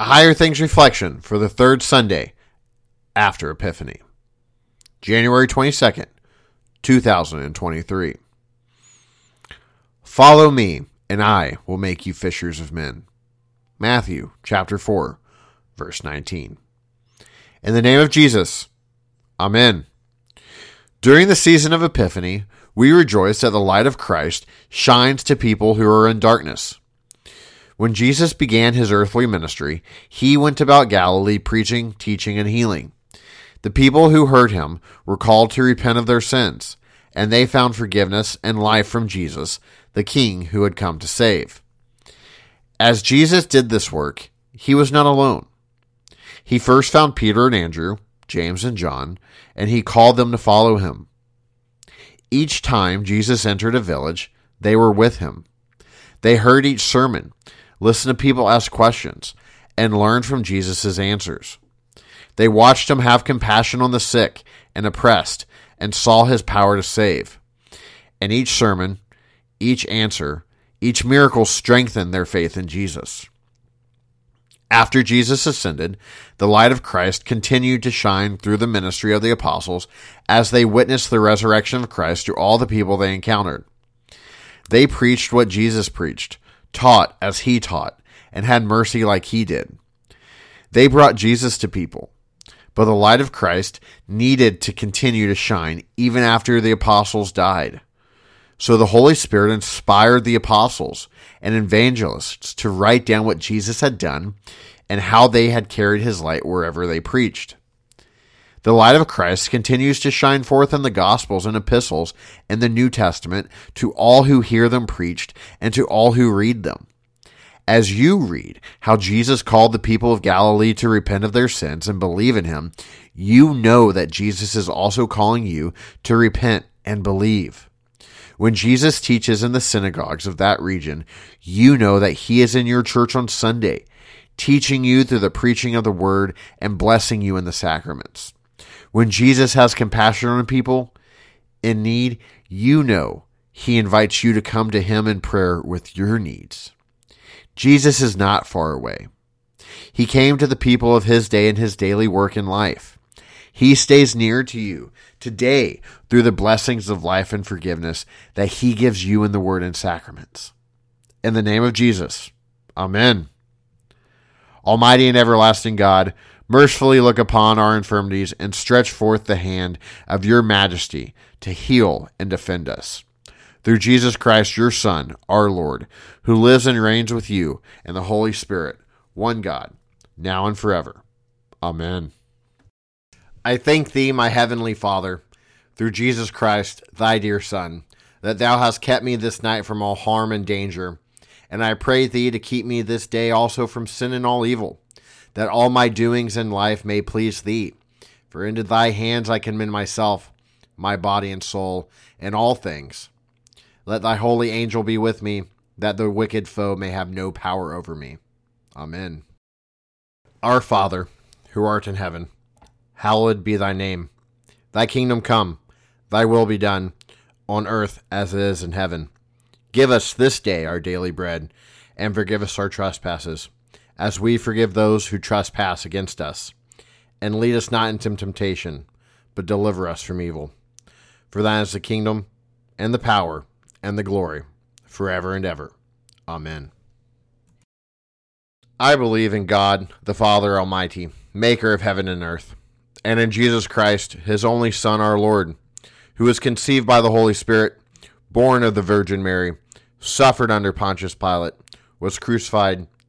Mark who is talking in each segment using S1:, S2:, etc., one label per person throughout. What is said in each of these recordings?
S1: A Higher Things Reflection for the third Sunday after Epiphany, January 22nd, 2023. Follow me, and I will make you fishers of men. Matthew chapter 4, verse 19. In the name of Jesus, Amen. During the season of Epiphany, we rejoice that the light of Christ shines to people who are in darkness. When Jesus began his earthly ministry, he went about Galilee preaching, teaching, and healing. The people who heard him were called to repent of their sins, and they found forgiveness and life from Jesus, the King who had come to save. As Jesus did this work, he was not alone. He first found Peter and Andrew, James and John, and he called them to follow him. Each time Jesus entered a village, they were with him. They heard each sermon listen to people ask questions, and learn from Jesus' answers. They watched him have compassion on the sick and oppressed and saw his power to save. And each sermon, each answer, each miracle strengthened their faith in Jesus. After Jesus ascended, the light of Christ continued to shine through the ministry of the apostles as they witnessed the resurrection of Christ to all the people they encountered. They preached what Jesus preached, taught as he taught, and had mercy like he did. They brought Jesus to people, but the light of Christ needed to continue to shine even after the apostles died. So the Holy Spirit inspired the apostles and evangelists to write down what Jesus had done and how they had carried his light wherever they preached. The light of Christ continues to shine forth in the Gospels and epistles in the New Testament to all who hear them preached and to all who read them. As you read how Jesus called the people of Galilee to repent of their sins and believe in him, you know that Jesus is also calling you to repent and believe. When Jesus teaches in the synagogues of that region, you know that he is in your church on Sunday, teaching you through the preaching of the word and blessing you in the sacraments. When Jesus has compassion on people in need, you know he invites you to come to him in prayer with your needs. Jesus is not far away. He came to the people of his day in his daily work in life. He stays near to you today through the blessings of life and forgiveness that he gives you in the word and sacraments. In the name of Jesus, Amen. Almighty and everlasting God, mercifully look upon our infirmities and stretch forth the hand of your majesty to heal and defend us. Through Jesus Christ, your Son, our Lord, who lives and reigns with you and the Holy Spirit, one God, now and forever. Amen. I thank thee, my heavenly Father, through Jesus Christ, thy dear Son, that thou hast kept me this night from all harm and danger. And I pray thee to keep me this day also from sin and all evil that all my doings in life may please thee. For into thy hands I commend myself, my body and soul, and all things. Let thy holy angel be with me, that the wicked foe may have no power over me. Amen. Our Father, who art in heaven, hallowed be thy name. Thy kingdom come, thy will be done, on earth as it is in heaven. Give us this day our daily bread, and forgive us our trespasses as we forgive those who trespass against us. And lead us not into temptation, but deliver us from evil. For thine is the kingdom, and the power, and the glory, forever and ever. Amen. I believe in God, the Father Almighty, maker of heaven and earth, and in Jesus Christ, his only Son, our Lord, who was conceived by the Holy Spirit, born of the Virgin Mary, suffered under Pontius Pilate, was crucified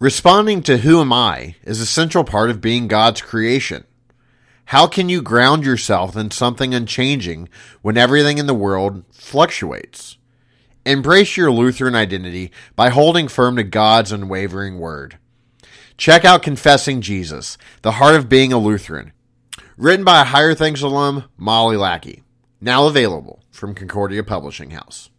S1: Responding to who am I is a central part of being God's creation. How can you ground yourself in something unchanging when everything in the world fluctuates? Embrace your Lutheran identity by holding firm to God's unwavering word. check out Confessing Jesus, The Heart of Being a Lutheran, written by a Higher Things alum, Molly Lackey, now available from Concordia Publishing House.